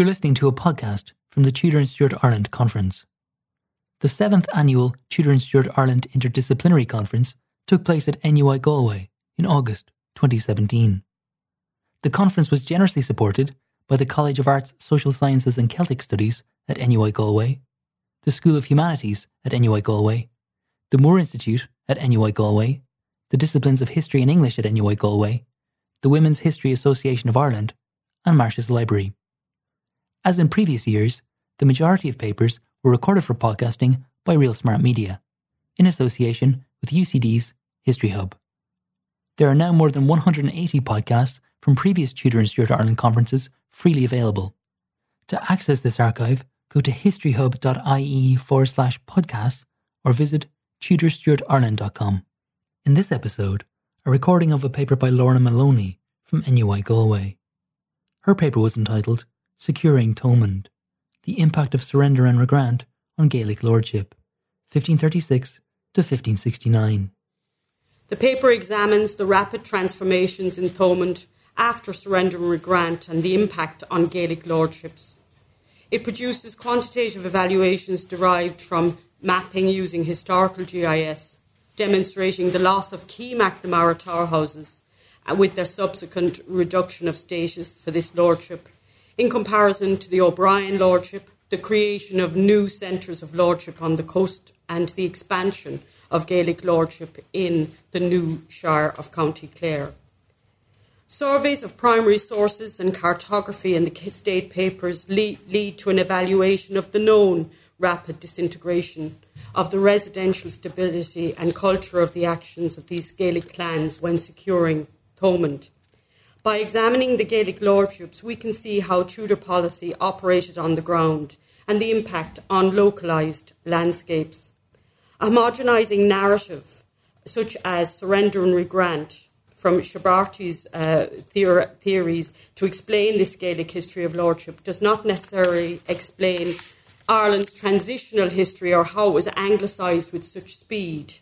You're listening to a podcast from the Tudor and Stuart Ireland Conference. The seventh annual Tudor and Stuart Ireland Interdisciplinary Conference took place at NUI Galway in August 2017. The conference was generously supported by the College of Arts, Social Sciences and Celtic Studies at NUI Galway, the School of Humanities at NUI Galway, the Moore Institute at NUI Galway, the disciplines of History and English at NUI Galway, the Women's History Association of Ireland, and Marsh's Library. As in previous years, the majority of papers were recorded for podcasting by Real Smart Media, in association with UCD's History Hub. There are now more than 180 podcasts from previous Tudor and Stuart Ireland conferences freely available. To access this archive, go to historyhub.ie forward slash podcasts or visit tudorstuartireland.com. In this episode, a recording of a paper by Lorna Maloney from NUI Galway. Her paper was entitled Securing Thomond The Impact of Surrender and Regrant on Gaelic Lordship, 1536 to 1569. The paper examines the rapid transformations in Thomond after surrender and regrant and the impact on Gaelic lordships. It produces quantitative evaluations derived from mapping using historical GIS, demonstrating the loss of key McNamara tower houses and uh, with their subsequent reduction of status for this lordship, in comparison to the O'Brien lordship, the creation of new centres of lordship on the coast, and the expansion of Gaelic lordship in the new Shire of County Clare. Surveys of primary sources and cartography in the state papers lead, lead, to an evaluation of the known rapid disintegration of the residential stability and culture of the actions of these Gaelic clans when securing Thomond. By examining the Gaelic lordships, we can see how Tudor policy operated on the ground and the impact on localised landscapes. A homogenising narrative, such as surrender and regrant, from Shabbarti's uh, theor- theories to explain this Gaelic history of lordship does not necessarily explain Ireland's transitional history or how it was anglicised with such speed.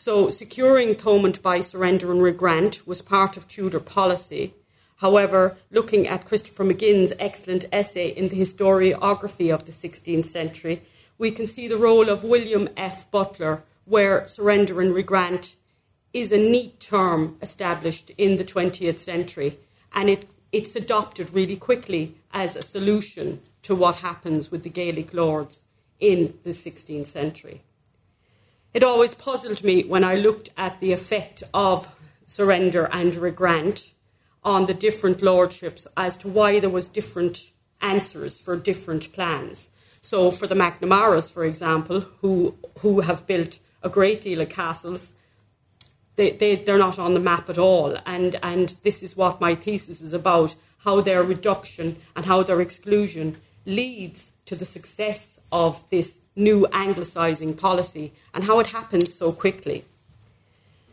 So, securing Thomond by surrender and regrant was part of Tudor policy. However, looking at Christopher Maginn's excellent essay in the historiography of the 16th century, we can see the role of William F. Butler, where surrender and regrant is a neat term established in the 20th century, and it, it's adopted really quickly as a solution to what happens with the Gaelic lords in the 16th century. It always puzzled me when I looked at the effect of surrender and regrant on the different lordships as to why there was different answers for different clans. So for the McNamaras, for example, who who have built a great deal of castles they, they, they're not on the map at all. And, and this is what my thesis is about how their reduction and how their exclusion leads to the success of this new anglicising policy and how it happens so quickly.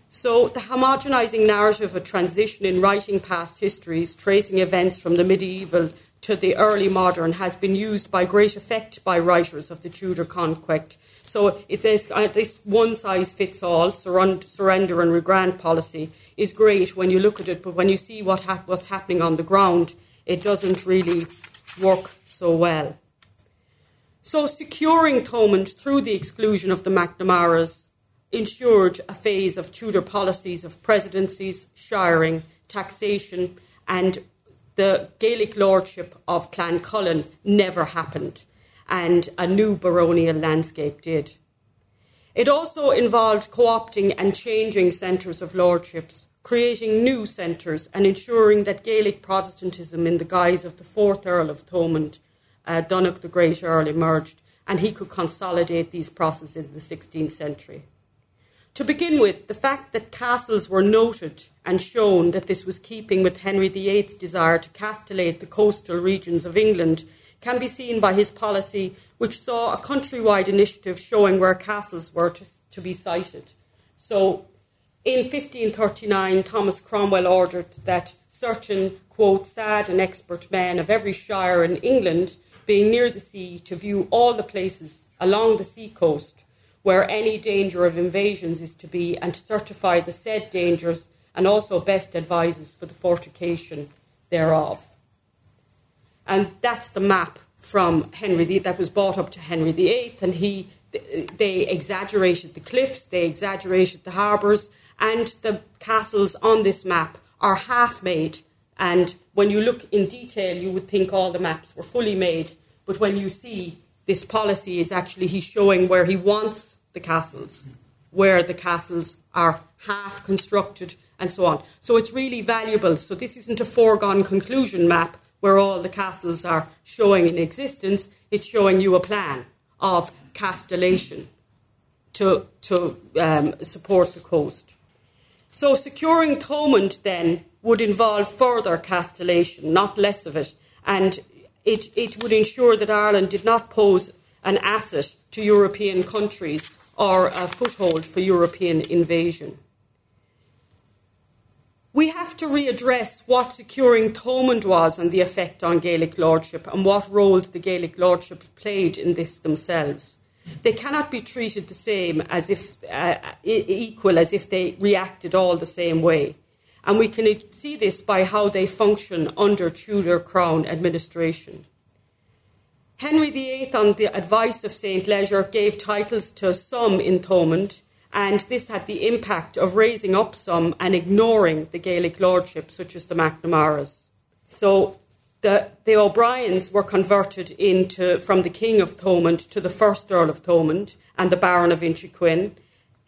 So, the homogenising narrative of transition in writing past histories, tracing events from the medieval to the early modern, has been used by great effect by writers of the Tudor conquest so it says uh, this one size fits all surrender and regrant policy is great when you look at it, but when you see what hap- what's happening on the ground, it doesn't really work so well. So securing Thomond through the exclusion of the McNamaras ensured a phase of Tudor policies of presidencies, shiring, taxation, and the Gaelic lordship of Clancullen never happened and a new baronial landscape did. It also involved co opting and changing centres of lordships, creating new centres, and ensuring that Gaelic Protestantism, in the guise of the fourth Earl of Thomond, uh, Donogh the Great Earl, emerged, and he could consolidate these processes in the 16th century. To begin with, the fact that castles were noted and shown that this was keeping with Henry VIII's desire to castellate the coastal regions of England can be seen by his policy, which saw a countrywide initiative showing where castles were to, to be sited. So, in 1539, Thomas Cromwell ordered that certain, quote, sad and expert men of every shire in England, being near the sea, to view all the places along the sea coast where any danger of invasions is to be, and to certify the said dangers and also best advises for the fortification thereof. And that's the map from Henry VIII that was brought up to Henry VIII, and he they exaggerated the cliffs, they exaggerated the harbours, and the castles on this map are half made. And when you look in detail, you would think all the maps were fully made. But when you see this policy is actually he's showing where he wants the castles, where the castles are half constructed, and so on. So it's really valuable. So this isn't a foregone conclusion map where all the castles are showing in existence. It's showing you a plan of castellation to, to um, support the coast. So securing Thomond then would involve further castellation, not less of it, and it, it would ensure that Ireland did not pose an asset to European countries or a foothold for European invasion. We have to readdress what securing Thomond was and the effect on Gaelic lordship and what roles the Gaelic lordship played in this themselves. They cannot be treated the same as if uh, equal as if they reacted all the same way. And we can see this by how they function under Tudor Crown administration. Henry VIII, on the advice of St. Leger, gave titles to some in Thomond and this had the impact of raising up some and ignoring the Gaelic lordship, such as the McNamaras. So the, the O'Briens were converted into from the King of Thomond to the first Earl of Thomond and the Baron of Inchiquin.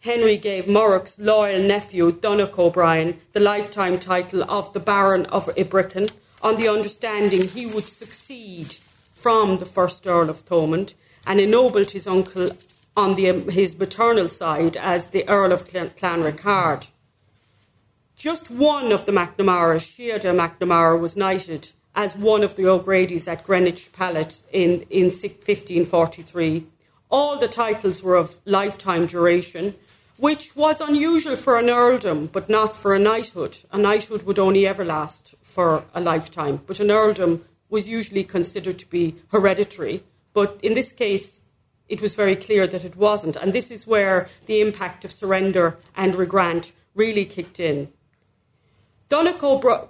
Henry gave Morroch's loyal nephew, Donogh O'Brien, the lifetime title of the Baron of Ibricken on the understanding he would succeed from the first Earl of Thomond and ennobled his uncle on the, his maternal side as the Earl of Clanrickarde. Just one of the McNamara, Sheada McNamara, was knighted as one of the O'Grady's at Greenwich Palace in, in 1543. All the titles were of lifetime duration, which was unusual for an earldom, but not for a knighthood. A knighthood would only ever last for a lifetime, but an earldom was usually considered to be hereditary. But in this case, it was very clear that it wasn't. And this is where the impact of surrender and regrant really kicked in. Donogh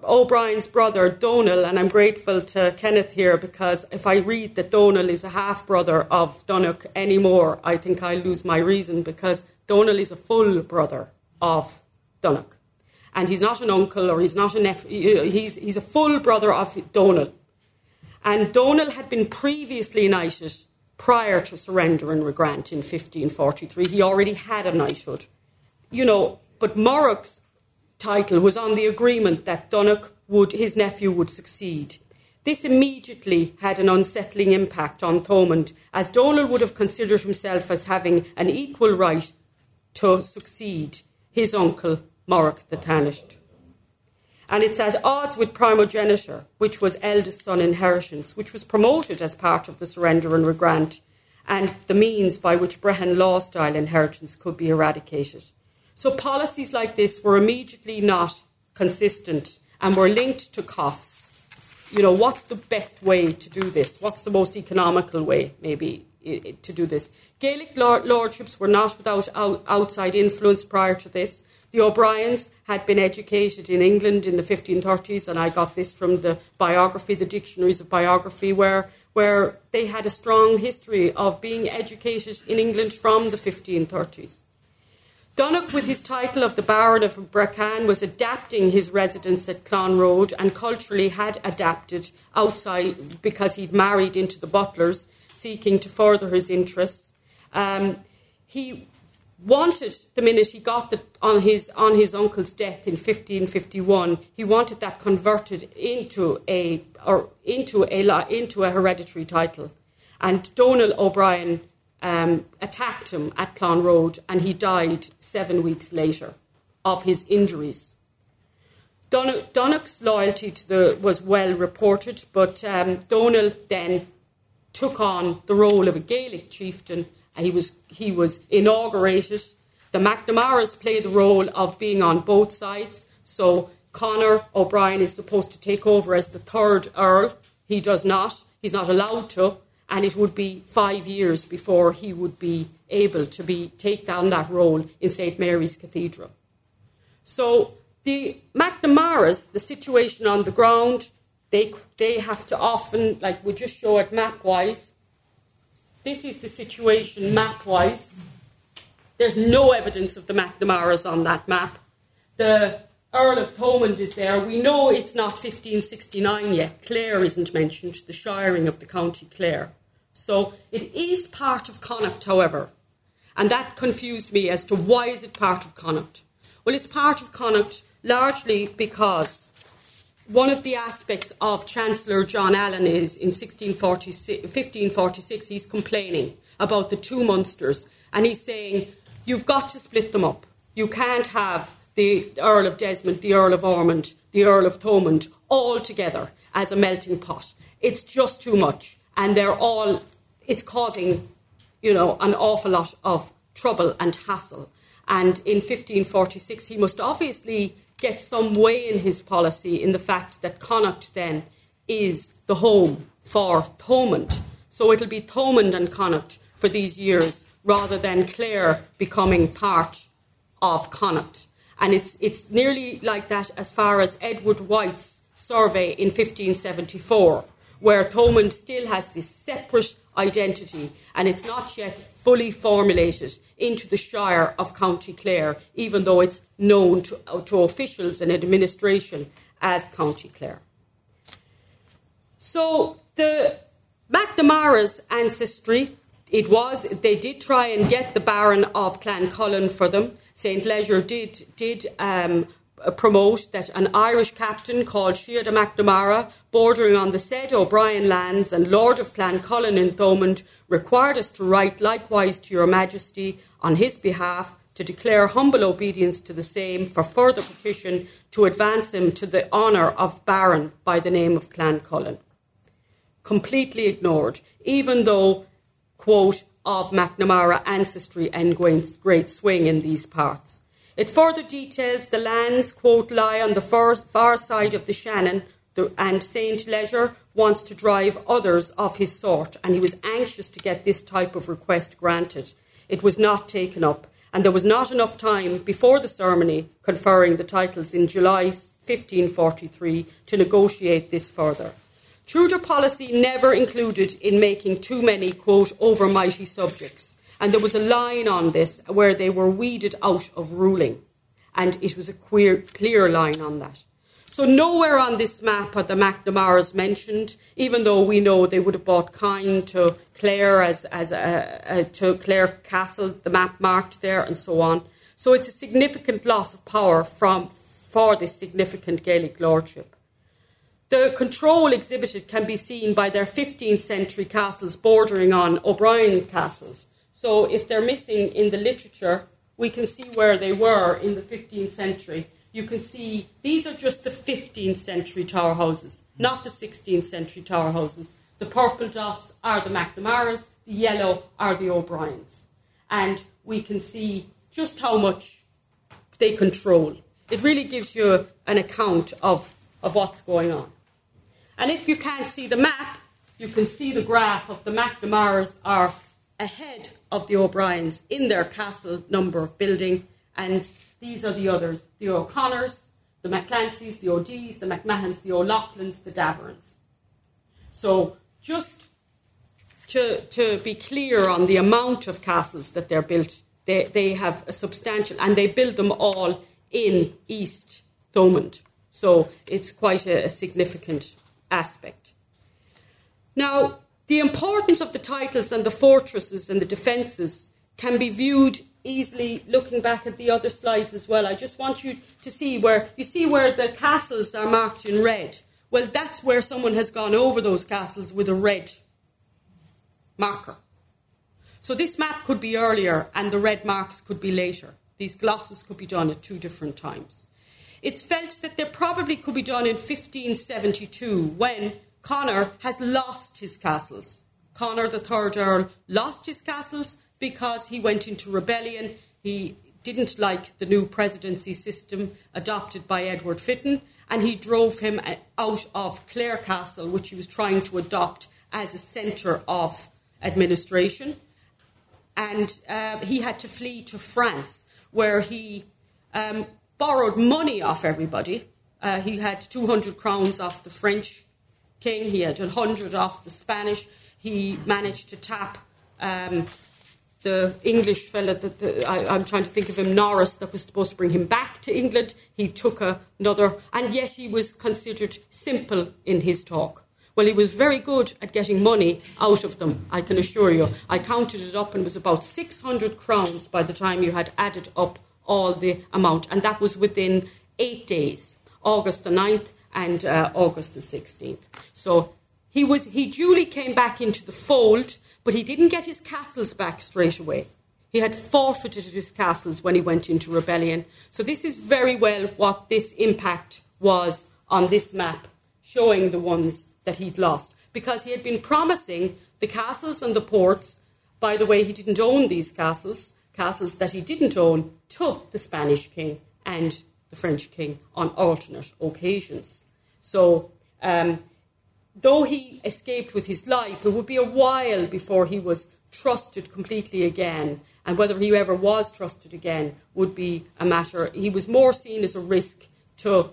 O'Brien's brother, Donal, and I'm grateful to Kenneth here because if I read that Donal is a half brother of Donogh anymore, I think I lose my reason because Donal is a full brother of Donogh. And he's not an uncle or he's not a nephew, uh, he's, he's a full brother of Donal. And Donal had been previously knighted prior to surrender and regrant in 1543. He already had a knighthood. You know, but Morroch's title was on the agreement that Donogh would, his nephew would succeed. This immediately had an unsettling impact on Thomond, as Donal would have considered himself as having an equal right to succeed his uncle, Morroch the Tanished and it's at odds with primogeniture, which was eldest son inheritance, which was promoted as part of the surrender and regrant, and the means by which Brehon law style inheritance could be eradicated. So policies like this were immediately not consistent and were linked to costs. You know, what's the best way to do this? What's the most economical way, maybe, to do this? Gaelic lordships were not without outside influence prior to this. The O'Briens had been educated in England in the 1530s, and I got this from the biography, the dictionaries of biography, where, where they had a strong history of being educated in England from the 1530s. Donogh, with his title of the Baron of Brechan, was adapting his residence at Clonroad and culturally had adapted outside because he'd married into the butlers, seeking to further his interests. Um, he wanted the minute he got the, on his on his uncle's death in 1551 he wanted that converted into a or into a into a hereditary title and Donal O'Brien um, attacked him at Clonroad, and he died seven weeks later of his injuries Don- loyalty to the was well reported but um, Donal then took on the role of a Gaelic chieftain and he was, he was inaugurated. The McNamaras played the role of being on both sides. So Connor O'Brien is supposed to take over as the third Earl. He does not. He's not allowed to. And it would be five years before he would be able to be take down that role in St Mary's Cathedral. So the McNamaras, the situation on the ground, they, they have to often, like we just show it map wise. This is the situation map wise. There's no evidence of the McNamaras on that map. The Earl of Thomond is there. We know it's not 1569 yet. Clare isn't mentioned, the shiring of the County Clare. So it is part of Connacht, however. And that confused me as to why is it part of Connacht. Well, it's part of Connacht largely because one of the aspects of Chancellor John Allen is in 1546, he's complaining about the two Munsters and he's saying, you've got to split them up. You can't have the Earl of Desmond, the Earl of Ormond, the Earl of Thomond all together as a melting pot. It's just too much. And they're all, it's causing, you know, an awful lot of trouble and hassle. And in 1546, he must obviously get some way in his policy in the fact that Connacht then is the home for Thomond. So it'll be Thomond and Connacht for these years rather than Clare becoming part of Connacht. And it's, it's nearly like that as far as Edward White's survey in 1574, where Thomond still has this separate identity and it's not yet fully formulated into the Shire of County Clare, even though it's known to, to officials and administration as County Clare. So the McNamara's ancestry, it was, they did try and get the Baron of Clancullen for them. St. Leger did, did um, uh, promote that an Irish captain called Shear de McNamara, bordering on the said O'Brien lands and Lord of Clancullen in Thomond, required us to write likewise to your Majesty on his behalf to declare humble obedience to the same for further petition to advance him to the honour of Baron by the name of Clancullen. Completely ignored, even though, quote, of McNamara ancestry and great swing in these parts. It further details the lands, quote, lie on the far, far side of the Shannon, the, and St. Leger wants to drive others of his sort, and he was anxious to get this type of request granted. It was not taken up, and there was not enough time before the ceremony conferring the titles in July 1543 to negotiate this further. Tudor policy never included in making too many, quote, overmighty subjects. And there was a line on this where they were weeded out of ruling. And it was a queer, clear line on that. So nowhere on this map are the McNamaras mentioned, even though we know they would have bought Kine to Clare as, as a, a, to Clare Castle, the map marked there, and so on. So it's a significant loss of power from, for this significant Gaelic lordship. The control exhibited can be seen by their 15th century castles bordering on O'Brien castles. So if they're missing in the literature, we can see where they were in the 15th century. You can see these are just the 15th century tower houses, not the 16th century tower houses. The purple dots are the McNamaras, the yellow are the O'Briens. And we can see just how much they control. It really gives you an account of, of what's going on. And if you can't see the map, you can see the graph of the McNamaras are ahead of the O'Briens in their castle number building, and these are the others the O'Connors, the McClancys, the O'Dees, the McMahons, the O'Loughlyns, the Daverons. So, just to, to be clear on the amount of castles that they're built, they, they have a substantial, and they build them all in East Thomond. So, it's quite a, a significant aspect. Now, the importance of the titles and the fortresses and the defences can be viewed easily looking back at the other slides as well. I just want you to see where you see where the castles are marked in red. Well, that's where someone has gone over those castles with a red marker. So this map could be earlier and the red marks could be later. These glosses could be done at two different times. It's felt that they probably could be done in 1572 when Connor has lost his castles. Connor, the third Earl, lost his castles because he went into rebellion. He didn't like the new presidency system adopted by Edward Fitton, and he drove him out of Clare Castle, which he was trying to adopt as a centre of administration. And uh, he had to flee to France, where he um, borrowed money off everybody. Uh, he had 200 crowns off the French king. He had 100 off the Spanish. He managed to tap um, the English fellow that the, I, am trying to think of him, Norris, that was supposed to bring him back to England. He took a, another, and yet he was considered simple in his talk. Well, he was very good at getting money out of them, I can assure you. I counted it up and it was about 600 crowns by the time you had added up all the amount, and that was within eight days, August the 9th and uh, August the 16th. So he, was, he duly came back into the fold, but he didn't get his castles back straight away. He had forfeited his castles when he went into rebellion. So this is very well what this impact was on this map, showing the ones that he'd lost because he had been promising the castles and the ports. By the way, he didn't own these castles. Castles that he didn't own to the Spanish king and the French king on alternate occasions. So, um, though he escaped with his life, it would be a while before he was trusted completely again. And whether he ever was trusted again would be a matter. He was more seen as a risk to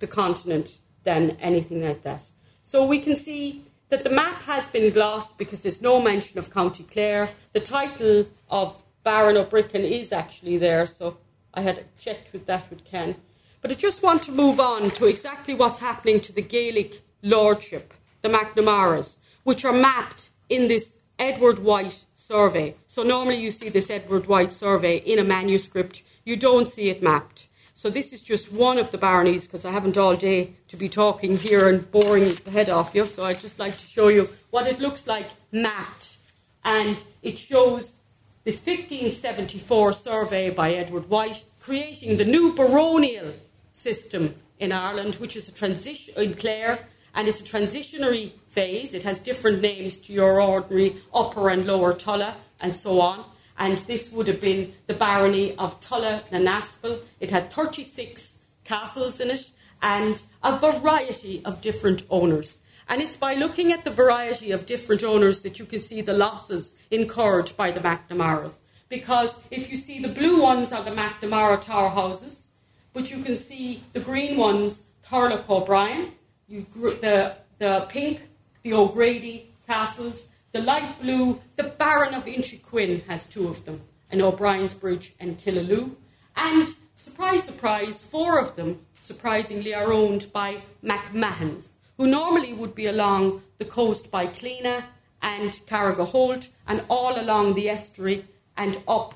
the continent than anything like that. So we can see that the map has been glossed because there's no mention of County Clare. The title of Baron O'Brien is actually there, so I had checked with that with Ken. But I just want to move on to exactly what's happening to the Gaelic lordship, the McNamaras, which are mapped in this Edward White survey. So normally you see this Edward White survey in a manuscript, you don't see it mapped. So this is just one of the baronies because I haven't all day to be talking here and boring the head off you. So I'd just like to show you what it looks like mapped. And it shows this 1574 survey by Edward White creating the new baronial system in Ireland, which is a transition in Clare, and it's a transitionary phase. It has different names to your ordinary upper and lower Tulla and so on and this would have been the barony of Tulla na Naspel. It had 36 castles in it and a variety of different owners. And it's by looking at the variety of different owners that you can see the losses incurred by the McNamaras. Because if you see the blue ones are the McNamara Tower houses, but you can see the green ones, Thurlough O'Brien, you, the, the pink, the O'Grady castles, the light blue, the Baron of Inchiquin has two of them, and O'Brien's Bridge and Killaloe. And, surprise, surprise, four of them, surprisingly, are owned by McMahons, who normally would be along the coast by Cleena and Carrigaholt and all along the estuary and up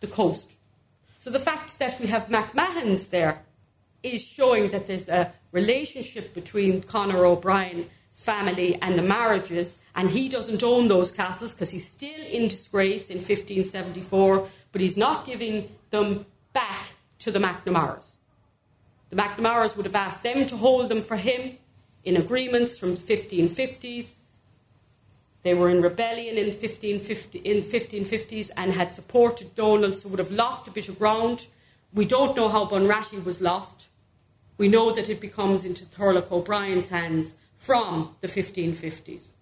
the coast. So the fact that we have MacMahons there is showing that there's a relationship between Conor O'Brien's family and the marriages, and he doesn't own those castles because he's still in disgrace in 1574, but he's not giving them back to the McNamaras. The McNamaras would have asked them to hold them for him in agreements from the 1550s. They were in rebellion in, 1550, in 1550s and had supported Donald, so would have lost a bit of ground. We don't know how Bunratty was lost. We know that it becomes into Thurlough O'Brien's hands from the 1550s.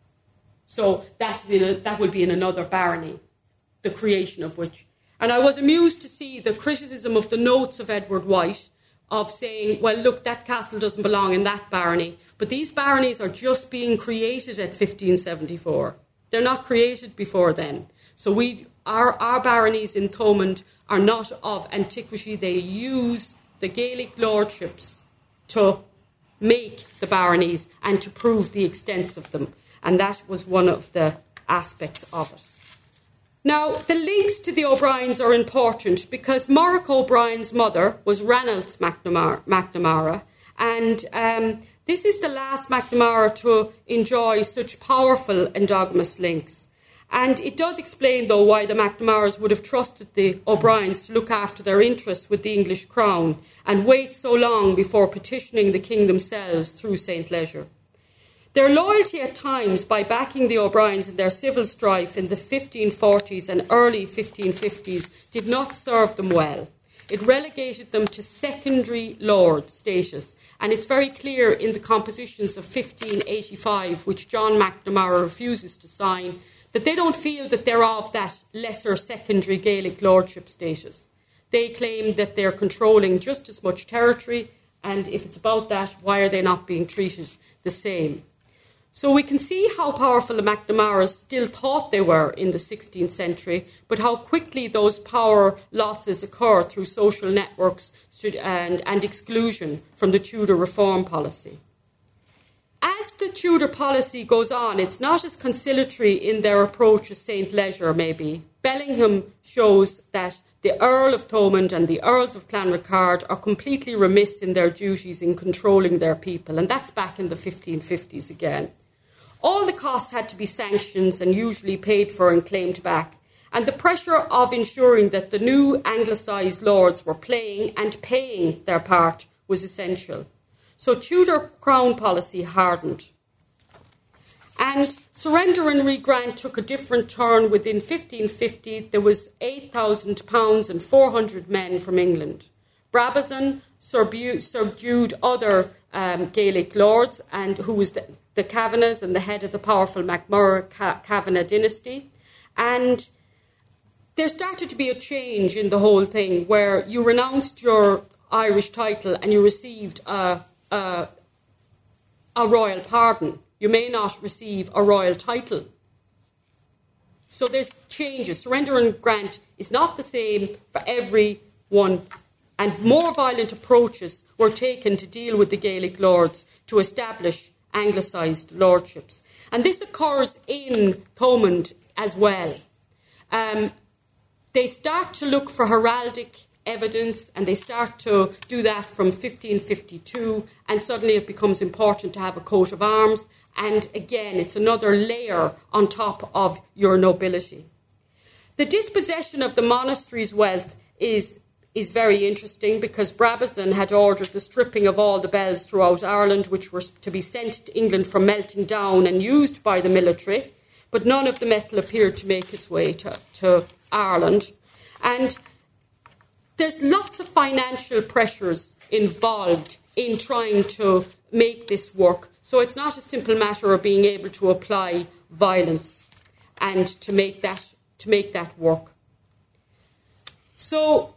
So that's a, that will be in another barony, the creation of which. And I was amused to see the criticism of the notes of Edward White of saying, well, look, that castle doesn't belong in that barony. But these baronies are just being created at 1574. They're not created before then. So we, our, our baronies in Thomond are not of antiquity. They use the Gaelic lordships to make the baronies and to prove the extent of them. And that was one of the aspects of it. Now, the links to the O'Briens are important because Morrick O'Brien's mother was Ranald McNamara, McNamara and um, this is the last McNamara to enjoy such powerful endogamous links. And it does explain, though, why the McNamaras would have trusted the O'Briens to look after their interests with the English crown and wait so long before petitioning the king themselves through St. Leger. Their loyalty at times by backing the O'Briens in their civil strife in the 1540s and early 1550s did not serve them well. It relegated them to secondary lord status, and it's very clear in the compositions of 1585, which John McNamara refuses to sign, that they don't feel that they're of that lesser secondary Gaelic lordship status. They claim that they're controlling just as much territory, and if it's about that, why are they not being treated the same? So we can see how powerful the McNamaras still thought they were in the 16th century, but how quickly those power losses occur through social networks and, and exclusion from the Tudor reform policy. As the Tudor policy goes on, it's not as conciliatory in their approach as St. Leger, maybe. Bellingham shows that the Earl of Thomond and the Earls of Clanrickarde are completely remiss in their duties in controlling their people, and that's back in the 1550s again. All the costs had to be sanctioned and usually paid for and claimed back. And the pressure of ensuring that the new anglicised lords were playing and paying their part was essential. So Tudor crown policy hardened. And surrender and regrant took a different turn. Within 1550, there was £8,000 and 400 men from England. Brabazon subdued other um, Gaelic lords, and who was the, Kavanaghs and the head of the powerful MacMurrough Kavanagh dynasty. And there started to be a change in the whole thing where you renounced your Irish title and you received a, a, a royal pardon. You may not receive a royal title. So there's changes. Surrender and grant is not the same for everyone, and more violent approaches were taken to deal with the Gaelic lords to establish anglicised lordships. And this occurs in Thomond as well. Um, they start to look for heraldic evidence and they start to do that from 1552, and suddenly it becomes important to have a coat of arms. And again, it's another layer on top of your nobility. The dispossession of the monastery's wealth is is very interesting because Brabazon had ordered the stripping of all the bells throughout Ireland, which were to be sent to England for melting down and used by the military, but none of the metal appeared to make its way to, to Ireland. And there's lots of financial pressures involved in trying to make this work. So it's not a simple matter of being able to apply violence and to make that to make that work. So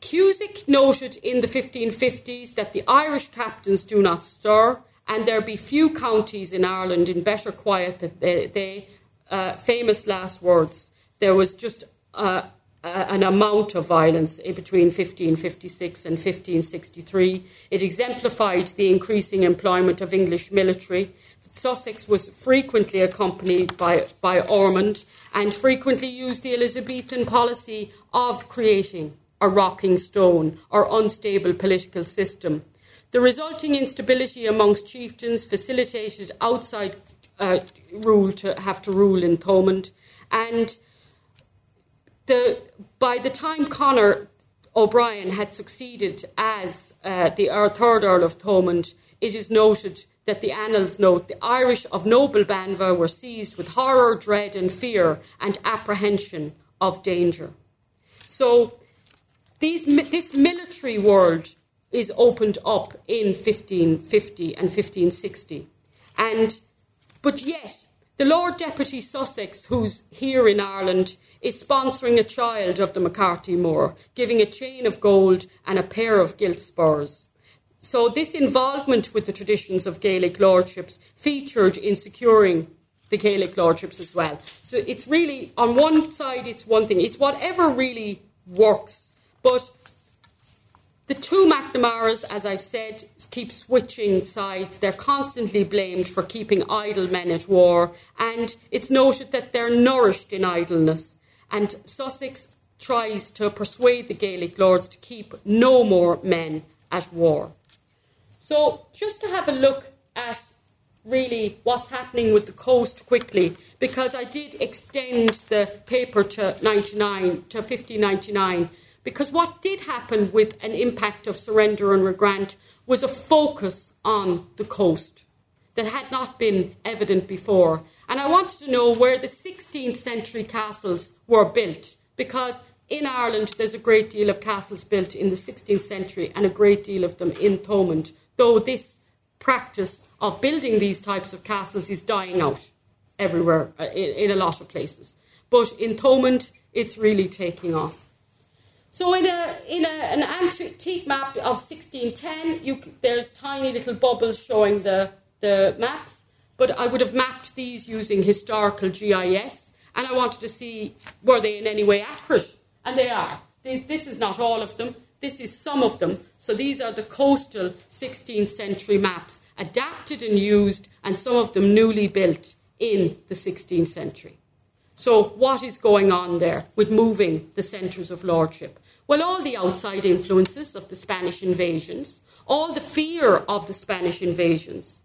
Cusack noted in the 1550s that the Irish captains do not stir, and there be few counties in Ireland in better quiet than they. they uh, famous last words. There was just uh, an amount of violence between 1556 and 1563. It exemplified the increasing employment of English military. Sussex was frequently accompanied by, by Ormond and frequently used the Elizabethan policy of creating a rocking stone or unstable political system. The resulting instability amongst chieftains facilitated outside uh, rule to have to rule in Thomond. And the, by the time Connor O'Brien had succeeded as uh, the third Earl of Thomond, it is noted that the annals note the Irish of noble Banva were seized with horror, dread, and fear and apprehension of danger. So these, this military world is opened up in 1550 and 1560. And, but yet, the Lord Deputy Sussex, who's here in Ireland, is sponsoring a child of the McCarthy Moor, giving a chain of gold and a pair of gilt spurs. So, this involvement with the traditions of Gaelic lordships featured in securing the Gaelic lordships as well. So, it's really, on one side, it's one thing, it's whatever really works but the two McNamaras, as I've said, keep switching sides. They're constantly blamed for keeping idle men at war, and it's noted that they're nourished in idleness. And Sussex tries to persuade the Gaelic lords to keep no more men at war. So, just to have a look at really what's happening with the coast quickly, because I did extend the paper to 99 to 1599 because what did happen with an impact of surrender and regrant was a focus on the coast that had not been evident before. And I wanted to know where the 16th century castles were built, because in Ireland there's a great deal of castles built in the 16th century and a great deal of them in Thomond, though this practice of building these types of castles is dying out everywhere, uh, in, in a lot of places. But in Thomond, it's really taking off. So in a in a, an antique map of 1610, you, there's tiny little bubbles showing the the maps, but I would have mapped these using historical GIS, and I wanted to see were they in any way accurate, and they are. This is not all of them, this is some of them. So these are the coastal 16th century maps, adapted and used, and some of them newly built in the 16th century. So, what is going on there with moving the centres of lordship? Well, all the outside influences of the Spanish invasions, all the fear of the Spanish invasions.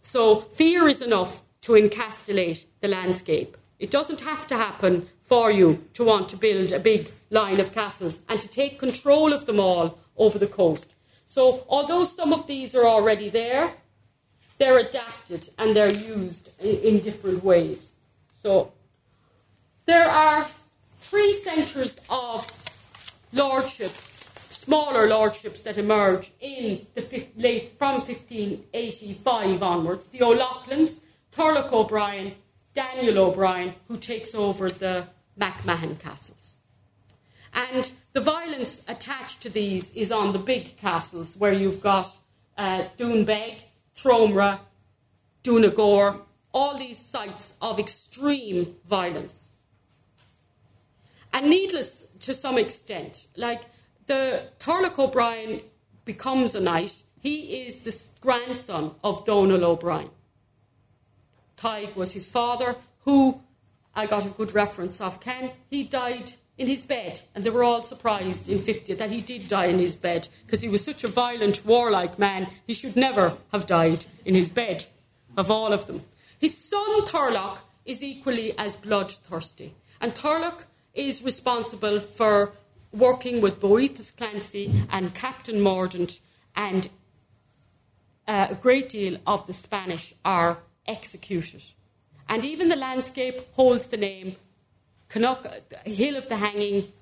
So, fear is enough to encapsulate the landscape. It doesn't have to happen for you to want to build a big line of castles and to take control of them all over the coast. So, although some of these are already there, they're adapted and they're used in, in different ways. So, there are three centres of lordship, smaller lordships that emerge in the late from 1585 onwards. The O'Loughlin's, Turlough O'Brien, Daniel O'Brien, who takes over the MacMahon castles. And the violence attached to these is on the big castles where you've got uh, Doonbeg, Tromra, Doonagore, all these sites of extreme violence. And needless to some extent, like the Turlough O'Brien becomes a knight. He is the grandson of Donal O'Brien. Tig was his father, who I got a good reference of Ken. He died in his bed, and they were all surprised in 50 that he did die in his bed because he was such a violent, warlike man. He should never have died in his bed, of all of them. His son Turlough is equally as bloodthirsty, and Turlough is responsible for working with Boetius Clancy and Captain Mordaunt, and uh, a great deal of the Spanish are executed. And even the landscape holds the name Canuck, Hill of the Hanging.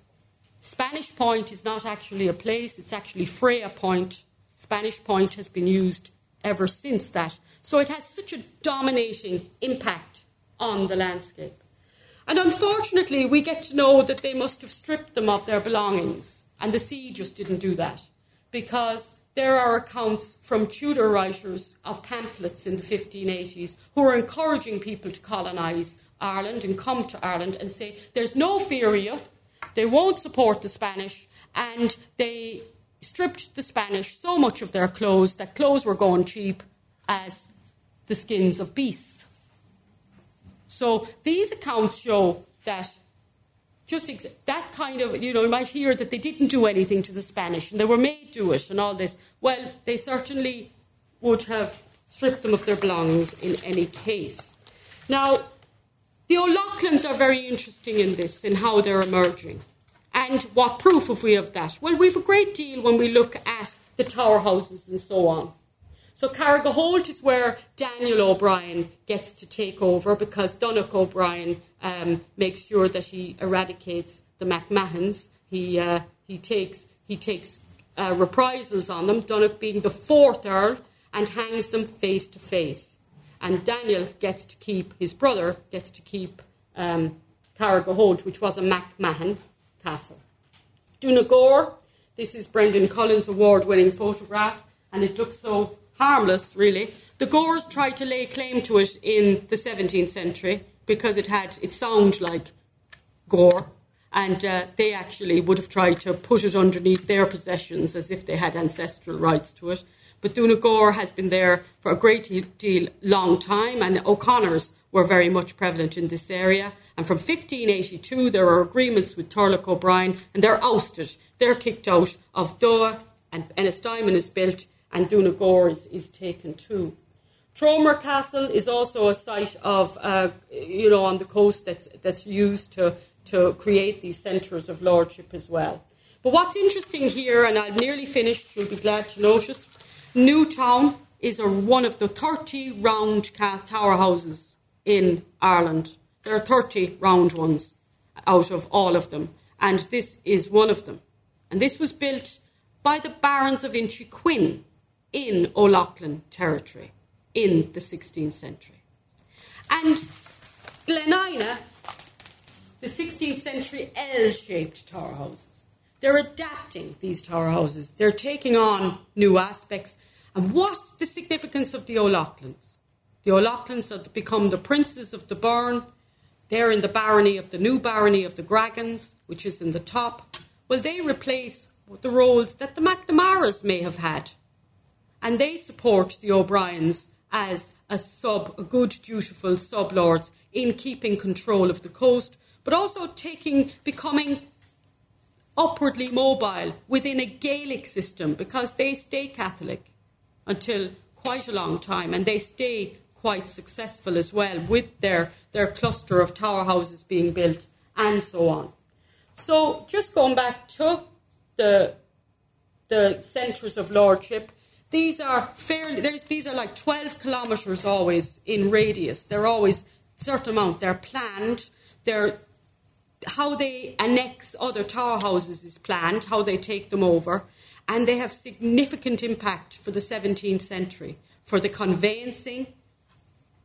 Spanish Point is not actually a place, it's actually Freya Point. Spanish Point has been used ever since that. So it has such a dominating impact on the landscape. And unfortunately, we get to know that they must have stripped them of their belongings. And the sea just didn't do that. Because there are accounts from Tudor writers of pamphlets in the 1580s who are encouraging people to colonise Ireland and come to Ireland and say, there's no fear you, they won't support the Spanish, and they stripped the Spanish so much of their clothes that clothes were going cheap as the skins of beasts. So these accounts show that just ex- that kind of, you know, you might hear that they didn't do anything to the Spanish and they were made do it and all this. Well, they certainly would have stripped them of their belongings in any case. Now, the O'Loughlin's are very interesting in this, in how they're emerging. And what proof have we of that? Well, we've a great deal when we look at the tower houses and so on. So Carrigaholt is where Daniel O'Brien gets to take over because Donogh O'Brien um, makes sure that he eradicates the MacMahons. He, uh, he takes, he takes uh, reprisals on them, Donogh being the fourth Earl, and hangs them face to face. And Daniel gets to keep, his brother gets to keep um, Carrigaholt, which was a MacMahon castle. Doonagore, this is Brendan Collins' award winning photograph, and it looks so harmless, really. The Gores tried to lay claim to it in the 17th century because it had it sounded like gore, and uh, they actually would have tried to put it underneath their possessions as if they had ancestral rights to it. But Doonagore has been there for a great deal long time, and O'Connors were very much prevalent in this area. And from 1582, there are agreements with Turlough O'Brien, and they're ousted. They're kicked out of Doha, and Ennistymon is built, and Doonagore is, is taken too. Tromra Castle is also a site of, uh, you know, on the coast that's, that's used to, to create these centres of lordship as well. But what's interesting here, and I've nearly finished, you'll be glad to notice, Newtown is a, one of the 30 round tower houses in Ireland. There are 30 round ones out of all of them, and this is one of them. And this was built by the Barons of Inchiquin, in O'Loughlin territory in the 16th century. And Glenina, the 16th century L shaped tower houses, they're adapting these tower houses, they're taking on new aspects. And what's the significance of the O'Loughlins? The O'Loughlin's have become the princes of the Burren. They're in the barony of the new barony of the Gragans, which is in the top. Well, they replace the roles that the McNamaras may have had. And they support the O'Briens as a sub, a good, dutiful sub lords in keeping control of the coast, but also taking, becoming upwardly mobile within a Gaelic system because they stay Catholic until quite a long time and they stay quite successful as well with their, their cluster of tower houses being built and so on. So just going back to the, the centres of lordship, these are fairly, these are like 12 kilometres always in radius. They're always certain amount. They're planned. They're, how they annex other tower houses is planned, how they take them over. And they have significant impact for the 17th century, for the conveyancing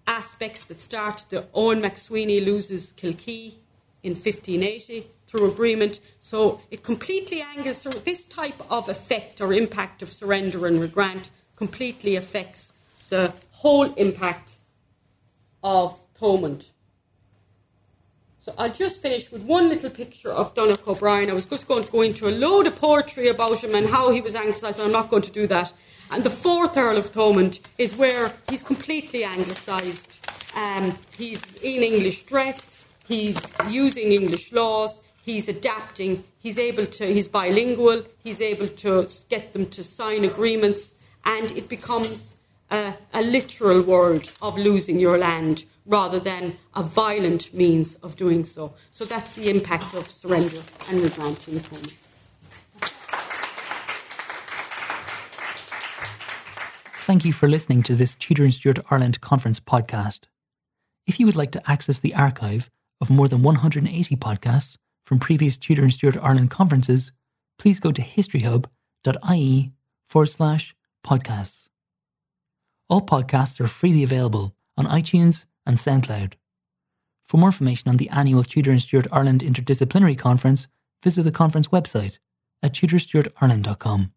aspects that start. The Owen McSweeney loses Kilkee in 1580 through agreement. So it completely angles so this type of effect or impact of surrender and regrant completely affects the whole impact of Thomond. So I'll just finish with one little picture of Donogh O'Brien. I was just going to go into a load of poetry about him and how he was anglicised, I'm not going to do that. And the fourth Earl of Thomond is where he's completely anglicised. Um, he's in English dress, he's using English laws, he's adapting, he's able to, he's bilingual, he's able to get them to sign agreements, and it becomes a, a literal world of losing your land rather than a violent means of doing so. So that's the impact of surrender and regrant in Thomond. Thank you for listening to this Tudor and Stuart Ireland conference podcast. If you would like to access the archive of more than 180 podcasts, from previous Tudor and Stuart Ireland conferences, please go to historyhub.ie forward slash podcasts. All podcasts are freely available on iTunes and SoundCloud. For more information on the annual Tudor and Stuart Ireland Interdisciplinary Conference, visit the conference website at tudorstuartireland.com.